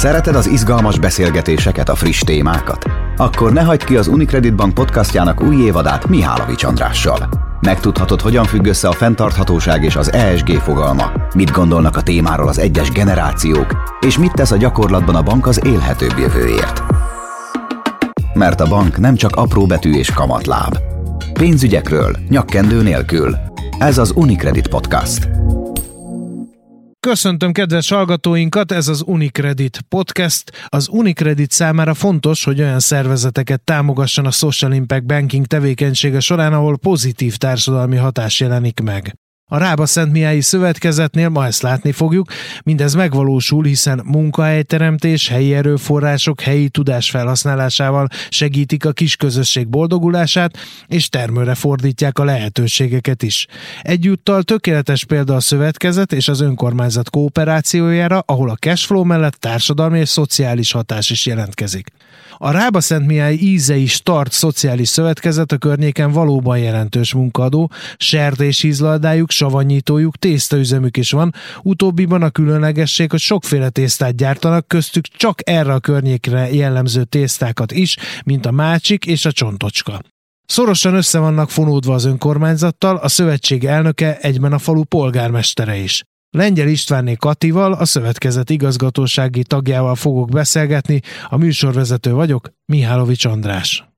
Szereted az izgalmas beszélgetéseket, a friss témákat? Akkor ne hagyd ki az Unicredit Bank podcastjának új évadát Mihálovics Andrással. Megtudhatod, hogyan függ össze a fenntarthatóság és az ESG fogalma, mit gondolnak a témáról az egyes generációk, és mit tesz a gyakorlatban a bank az élhetőbb jövőért. Mert a bank nem csak apró betű és kamatláb. Pénzügyekről, nyakkendő nélkül. Ez az Unicredit Podcast. Köszöntöm kedves hallgatóinkat, ez az Unicredit podcast. Az Unicredit számára fontos, hogy olyan szervezeteket támogasson a Social Impact Banking tevékenysége során, ahol pozitív társadalmi hatás jelenik meg. A Rába Szentmiályi Szövetkezetnél ma ezt látni fogjuk, mindez megvalósul, hiszen munkahelyteremtés, helyi erőforrások, helyi tudás felhasználásával segítik a kisközösség boldogulását, és termőre fordítják a lehetőségeket is. Egyúttal tökéletes példa a szövetkezet és az önkormányzat kooperációjára, ahol a cashflow mellett társadalmi és szociális hatás is jelentkezik. A Rába Szentmiály Ízei Start Szociális Szövetkezet a környéken valóban jelentős munkaadó, sertéshízlaldájuk, savanyítójuk, tésztaüzemük is van, utóbbiban a különlegesség, hogy sokféle tésztát gyártanak, köztük csak erre a környékre jellemző tésztákat is, mint a mácsik és a csontocska. Szorosan össze vannak fonódva az önkormányzattal, a szövetség elnöke egyben a falu polgármestere is. Lengyel Istvánné Katival, a szövetkezet igazgatósági tagjával fogok beszélgetni, a műsorvezető vagyok, Mihálovics András.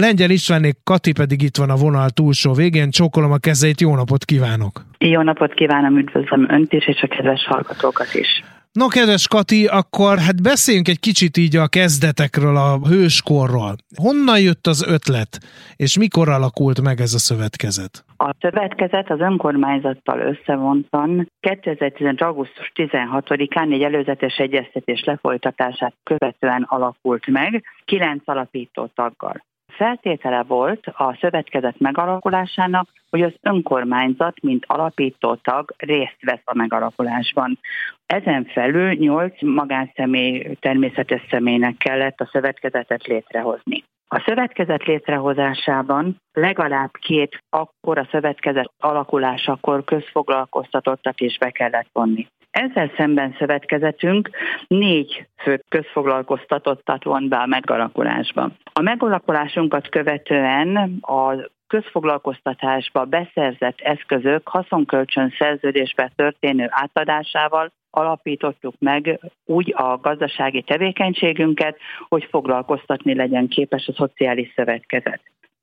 Lengyel Istvánné Kati pedig itt van a vonal túlsó végén, csókolom a kezeit, jó napot kívánok! Jó napot kívánom, üdvözlöm Önt is, és a kedves hallgatókat is! No, kedves Kati, akkor hát beszéljünk egy kicsit így a kezdetekről, a hőskorról. Honnan jött az ötlet, és mikor alakult meg ez a szövetkezet? A szövetkezet az önkormányzattal összevontan 2015. augusztus 16-án egy előzetes egyeztetés lefolytatását követően alakult meg, kilenc alapító taggal feltétele volt a szövetkezet megalakulásának, hogy az önkormányzat, mint alapító tag részt vesz a megalakulásban. Ezen felül nyolc magánszemély, természetes személynek kellett a szövetkezetet létrehozni. A szövetkezet létrehozásában legalább két akkor a szövetkezet alakulásakor közfoglalkoztatottat is be kellett vonni. Ezzel szemben szövetkezetünk négy fő közfoglalkoztatottat von be a megalakulásba. A megalakulásunkat követően a közfoglalkoztatásba beszerzett eszközök haszonkölcsön szerződésbe történő átadásával alapítottuk meg úgy a gazdasági tevékenységünket, hogy foglalkoztatni legyen képes a szociális szövetkezet.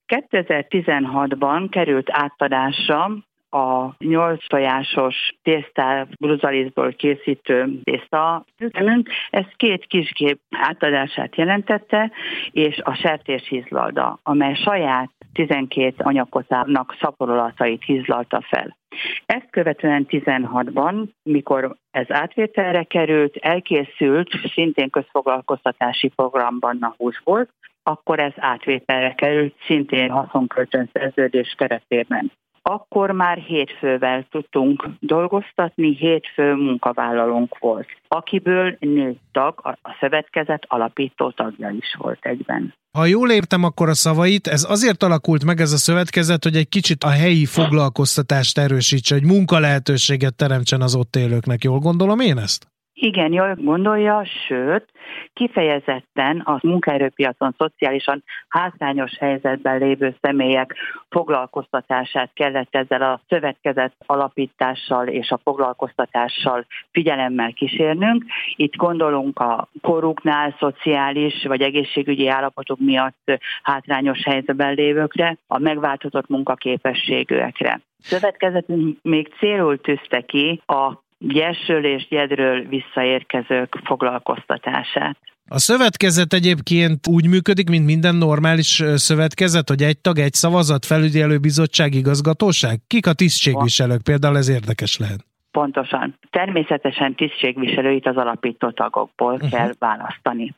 2016-ban került átadásra a nyolc tojásos tésztá bruzalizból készítő tészta üzemünk. Ez két kisgép átadását jelentette, és a sertéshízlalda, amely saját 12 anyakotának szaporolatait hízlalta fel. Ezt követően 16-ban, mikor ez átvételre került, elkészült, szintén közfoglalkoztatási programban a 20 volt, akkor ez átvételre került, szintén haszonkölcsön szerződés keretében akkor már hétfővel tudtunk dolgoztatni, hétfő munkavállalónk volt, akiből négy tag, a szövetkezet alapító tagja is volt egyben. Ha jól értem akkor a szavait, ez azért alakult meg ez a szövetkezet, hogy egy kicsit a helyi foglalkoztatást erősítse, hogy munkalehetőséget teremtsen az ott élőknek. Jól gondolom én ezt? Igen, jól gondolja, sőt, kifejezetten a munkaerőpiacon szociálisan hátrányos helyzetben lévő személyek foglalkoztatását kellett ezzel a szövetkezet alapítással és a foglalkoztatással figyelemmel kísérnünk. Itt gondolunk a koruknál szociális vagy egészségügyi állapotok miatt hátrányos helyzetben lévőkre, a megváltozott munkaképességűekre. Szövetkezetünk még célul tűzte ki a gyesről és gyedről visszaérkezők foglalkoztatását. A szövetkezet egyébként úgy működik, mint minden normális szövetkezet, hogy egy tag, egy szavazat, felügyelő bizottság, igazgatóság? Kik a tisztségviselők? Például ez érdekes lehet. Pontosan. Természetesen tisztségviselőit az alapító tagokból uh-huh. kell választani.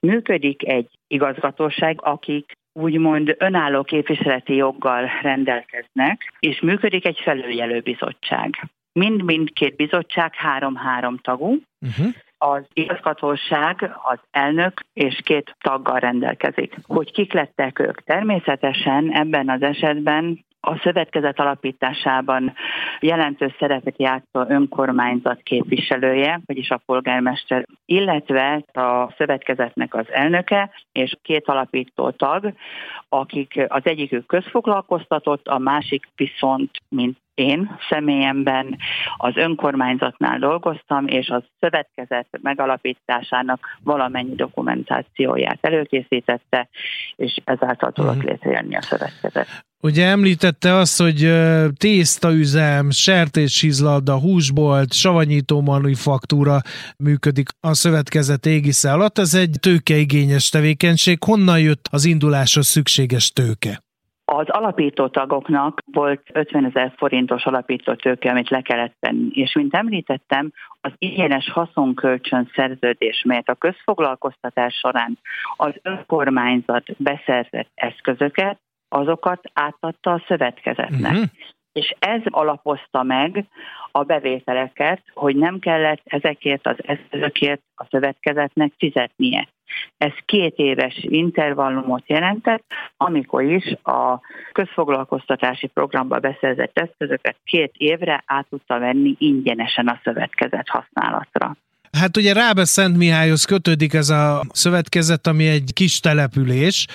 Működik egy igazgatóság, akik úgymond önálló képviseleti joggal rendelkeznek, és működik egy felügyelő bizottság. Mind-mindkét bizottság három-három tagú. Uh-huh. Az igazgatóság, az elnök és két taggal rendelkezik. Hogy kik lettek ők? Természetesen ebben az esetben a szövetkezet alapításában jelentős szerepet játszó önkormányzat képviselője, vagyis a polgármester, illetve a szövetkezetnek az elnöke és két alapító tag, akik az egyikük közfoglalkoztatott, a másik viszont, mint én személyemben az önkormányzatnál dolgoztam, és a szövetkezet megalapításának valamennyi dokumentációját előkészítette, és ezáltal tudott uh-huh. létrejönni a szövetkezet. Ugye említette azt, hogy tésztaüzem, sertéshizlada, húsbolt, savanyító manufaktúra működik a szövetkezet égisze alatt. Ez egy tőkeigényes tevékenység. Honnan jött az induláshoz szükséges tőke? Az alapító tagoknak volt 50 ezer forintos alapító tőke, amit le kellett tenni. És mint említettem, az ingyenes haszonkölcsön szerződés, melyet a közfoglalkoztatás során az önkormányzat beszerzett eszközöket, azokat átadta a szövetkezetnek. Uh-huh. És ez alapozta meg a bevételeket, hogy nem kellett ezekért az eszközökért a szövetkezetnek fizetnie. Ez két éves intervallumot jelentett, amikor is a közfoglalkoztatási programba beszerzett eszközöket két évre át tudta venni ingyenesen a szövetkezet használatra. Hát ugye Rábe Szent Mihályhoz kötődik ez a szövetkezet, ami egy kis település,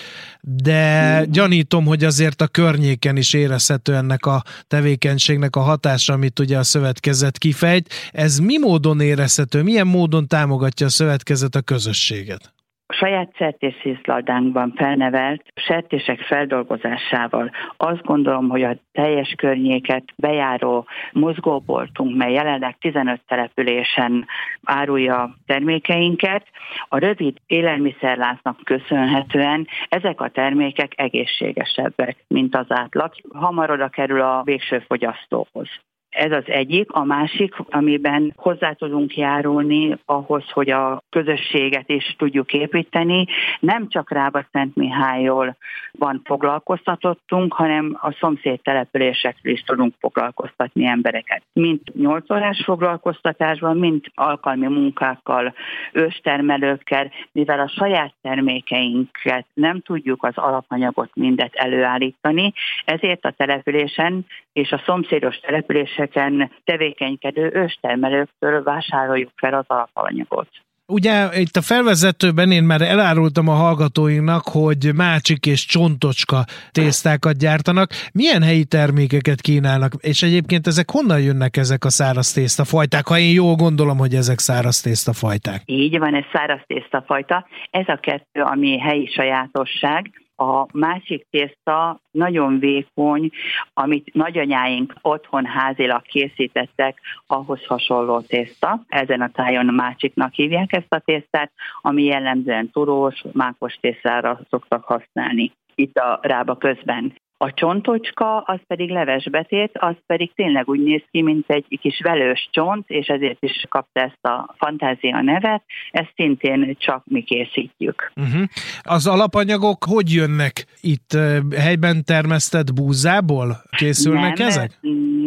de gyanítom, hogy azért a környéken is érezhető ennek a tevékenységnek a hatása, amit ugye a szövetkezet kifejt. Ez mi módon érezhető, milyen módon támogatja a szövetkezet a közösséget? A saját szertészészladánkban felnevelt sertések feldolgozásával azt gondolom, hogy a teljes környéket bejáró mozgóboltunk, mely jelenleg 15 településen árulja termékeinket, a rövid élelmiszerláncnak köszönhetően ezek a termékek egészségesebbek, mint az átlag. Hamar oda kerül a végső fogyasztóhoz. Ez az egyik. A másik, amiben hozzá tudunk járulni ahhoz, hogy a közösséget is tudjuk építeni. Nem csak Rába Szent Mihályról van foglalkoztatottunk, hanem a szomszéd településekről is tudunk foglalkoztatni embereket. Mint 8 órás foglalkoztatásban, mint alkalmi munkákkal, őstermelőkkel, mivel a saját termékeinket nem tudjuk az alapanyagot mindet előállítani, ezért a településen és a szomszédos települések területeken tevékenykedő őstermelőktől vásároljuk fel az alapanyagot. Ugye itt a felvezetőben én már elárultam a hallgatóinknak, hogy mácsik és csontocska tésztákat gyártanak. Milyen helyi termékeket kínálnak? És egyébként ezek honnan jönnek ezek a száraz tésztafajták? Ha én jól gondolom, hogy ezek száraz tésztafajták. Így van, ez száraz tésztafajta. Ez a kettő, ami helyi sajátosság a másik tészta nagyon vékony, amit nagyanyáink otthon házilag készítettek, ahhoz hasonló tészta. Ezen a tájon a másiknak hívják ezt a tésztát, ami jellemzően turós, mákos tésztára szoktak használni itt a rába közben. A csontocska, az pedig levesbetét, az pedig tényleg úgy néz ki, mint egy kis velős csont, és ezért is kapta ezt a fantázia nevet. Ezt szintén csak mi készítjük. Uh-huh. Az alapanyagok hogy jönnek itt? Helyben termesztett búzából készülnek nem, ezek?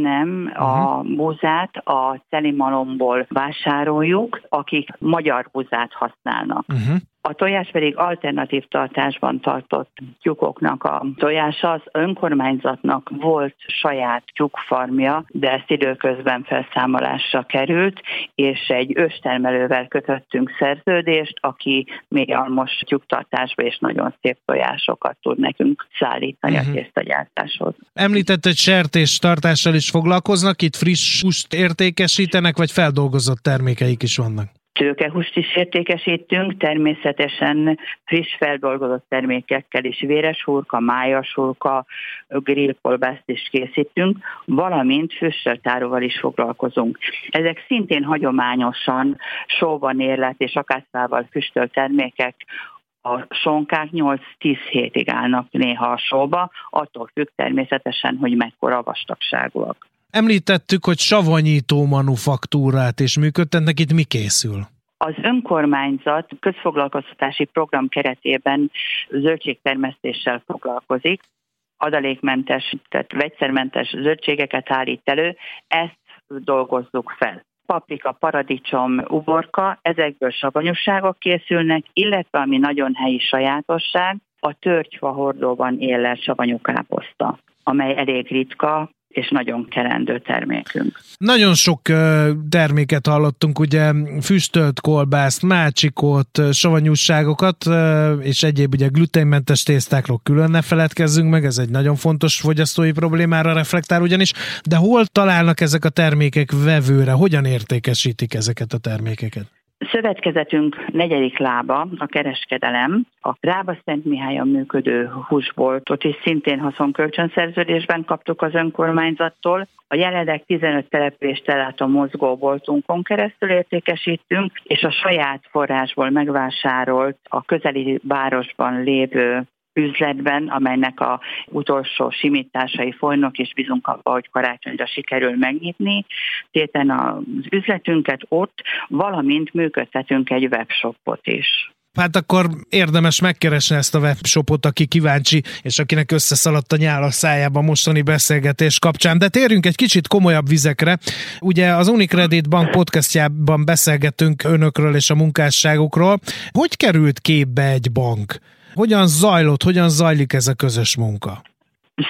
Nem, uh-huh. a búzát a celimalomból vásároljuk, akik magyar búzát használnak. Uh-huh. A tojás pedig alternatív tartásban tartott tyúkoknak a tojása. Az önkormányzatnak volt saját tyúkfarmja, de ezt időközben felszámolásra került, és egy őstermelővel kötöttünk szerződést, aki még almos tyúktartásba és nagyon szép tojásokat tud nekünk szállítani uh-huh. a mhm. tésztagyártáshoz. Említett, hogy sertés tartással is foglalkoznak, itt friss húst értékesítenek, vagy feldolgozott termékeik is vannak? Tőkehúst is értékesítünk, természetesen friss feldolgozott termékekkel is véres hurka, májas hurka, grillkolbászt is készítünk, valamint füstöltáróval is foglalkozunk. Ezek szintén hagyományosan sóban érlet és akászával füstölt termékek, a sonkák 8-10 hétig állnak néha a sóba, attól függ természetesen, hogy mekkora vastagságúak. Említettük, hogy savanyító manufaktúrát is működtetnek, itt mi készül? Az önkormányzat közfoglalkoztatási program keretében zöldségtermesztéssel foglalkozik, adalékmentes, tehát vegyszermentes zöldségeket állít elő, ezt dolgozzuk fel. Paprika, paradicsom, uborka, ezekből savanyosságok készülnek, illetve ami nagyon helyi sajátosság, a törgyfa hordóban éllel savanyú káposzta amely elég ritka, és nagyon kerendő termékünk. Nagyon sok terméket hallottunk, ugye füstölt kolbászt, mácsikot, savanyúságokat, és egyéb ugye gluténmentes tésztákról külön ne feledkezzünk meg, ez egy nagyon fontos fogyasztói problémára reflektál ugyanis, de hol találnak ezek a termékek vevőre, hogyan értékesítik ezeket a termékeket? Szövetkezetünk negyedik lába, a kereskedelem, a Rába Szent Mihályon működő húsboltot is szintén haszonkölcsönszerződésben kaptuk az önkormányzattól. A jelenleg 15 települést ellátó mozgóboltunkon keresztül értékesítünk, és a saját forrásból megvásárolt a közeli városban lévő üzletben, amelynek a utolsó simításai folynak, és bízunk abba, hogy karácsonyra sikerül megnyitni. Téten az üzletünket ott, valamint működtetünk egy webshopot is. Hát akkor érdemes megkeresni ezt a webshopot, aki kíváncsi, és akinek összeszaladt a nyál a szájába mostani beszélgetés kapcsán. De térjünk egy kicsit komolyabb vizekre. Ugye az Unicredit Bank podcastjában beszélgetünk önökről és a munkásságukról. Hogy került képbe egy bank? Hogyan zajlott, hogyan zajlik ez a közös munka?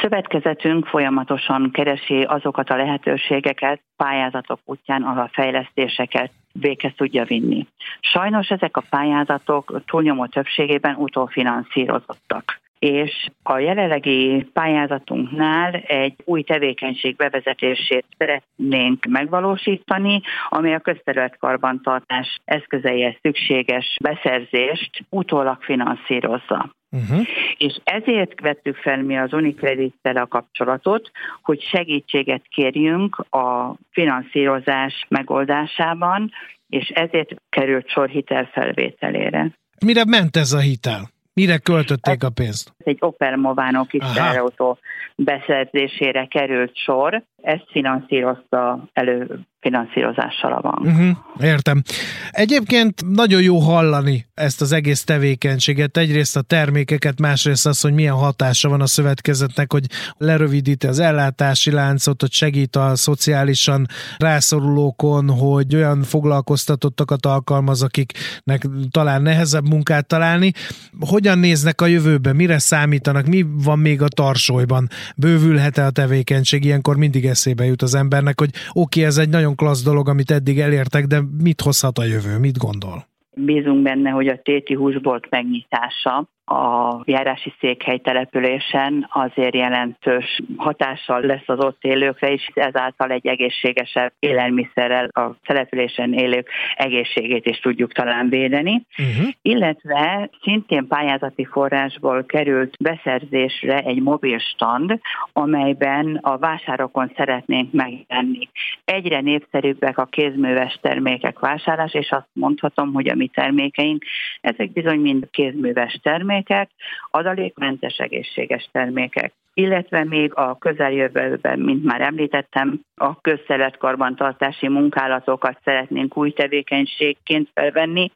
Szövetkezetünk folyamatosan keresi azokat a lehetőségeket, pályázatok útján, ahol fejlesztéseket véghez tudja vinni. Sajnos ezek a pályázatok túlnyomó többségében utófinanszírozottak és a jelenlegi pályázatunknál egy új tevékenység bevezetését szeretnénk megvalósítani, ami a közterületkarbantartás eszközeihez szükséges beszerzést utólag finanszírozza. Uh-huh. És ezért vettük fel mi az Unicredit-tel a kapcsolatot, hogy segítséget kérjünk a finanszírozás megoldásában, és ezért került sor hitelfelvételére. Mire ment ez a hitel? Mire költötték a pénzt? Egy Opel Movano kis teherautó beszerzésére került sor. Ezt finanszírozta elő finanszírozással a bank. Uh-huh, értem. Egyébként nagyon jó hallani ezt az egész tevékenységet. Egyrészt a termékeket, másrészt az, hogy milyen hatása van a szövetkezetnek, hogy lerövidíti az ellátási láncot, hogy segít a szociálisan rászorulókon, hogy olyan foglalkoztatottakat alkalmaz, akiknek talán nehezebb munkát találni. Hogyan néznek a jövőbe? Mire számítanak? Mi van még a tarsolyban? Bővülhet-e a tevékenység? Ilyenkor mindig eszébe jut az embernek, hogy oké, okay, ez egy nagyon klassz dolog, amit eddig elértek, de mit hozhat a jövő? Mit gondol? Bízunk benne, hogy a téti húsbolt megnyitása a járási székhely településen azért jelentős hatással lesz az ott élőkre, és ezáltal egy egészségesebb élelmiszerrel a településen élők egészségét is tudjuk talán védeni. Uh-huh. Illetve szintén pályázati forrásból került beszerzésre egy mobil stand, amelyben a vásárokon szeretnénk megjelenni. Egyre népszerűbbek a kézműves termékek vásárlás, és azt mondhatom, hogy a mi termékeink, ezek bizony mind kézműves termékek, termékek, adalékmentes egészséges termékek illetve még a közeljövőben, mint már említettem, a közszeretkarbantartási munkálatokat szeretnénk új tevékenységként felvenni.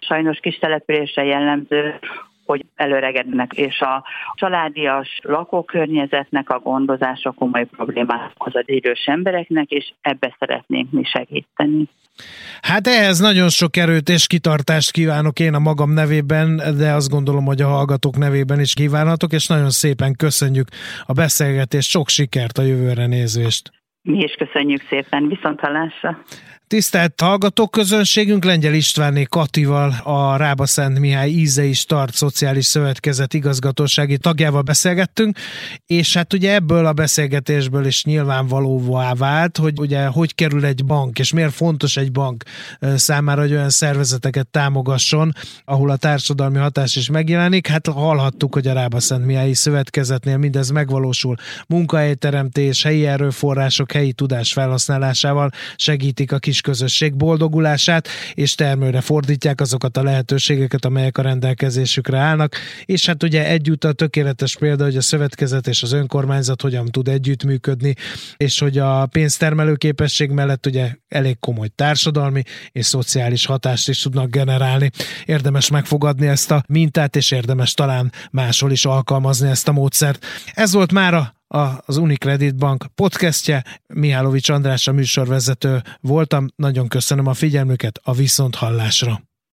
Sajnos kis településre jellemző, hogy előregednek, és a családias lakókörnyezetnek a gondozása komoly problémák az idős embereknek, és ebbe szeretnénk mi segíteni. Hát ehhez nagyon sok erőt és kitartást kívánok én a magam nevében, de azt gondolom, hogy a hallgatók nevében is kívánhatok, és nagyon szépen köszönjük a beszélgetést, sok sikert a jövőre nézést. Mi is köszönjük szépen, viszont hallásra. Tisztelt hallgatóközönségünk, Lengyel Istvánné Katival, a Rába Szent Mihály Íze is Tart Szociális Szövetkezet igazgatósági tagjával beszélgettünk, és hát ugye ebből a beszélgetésből is nyilvánvalóvá vált, hogy ugye hogy kerül egy bank, és miért fontos egy bank számára, hogy olyan szervezeteket támogasson, ahol a társadalmi hatás is megjelenik. Hát hallhattuk, hogy a Rába Szent Mihály Szövetkezetnél mindez megvalósul. Munkahelyteremtés, helyi erőforrások, helyi tudás felhasználásával segítik a kis kis közösség boldogulását, és termőre fordítják azokat a lehetőségeket, amelyek a rendelkezésükre állnak. És hát ugye együtt a tökéletes példa, hogy a szövetkezet és az önkormányzat hogyan tud együttműködni, és hogy a pénztermelő képesség mellett ugye elég komoly társadalmi és szociális hatást is tudnak generálni. Érdemes megfogadni ezt a mintát, és érdemes talán máshol is alkalmazni ezt a módszert. Ez volt már a az Unicredit Bank podcastje. Mihálovics András a műsorvezető voltam. Nagyon köszönöm a figyelmüket a viszonthallásra.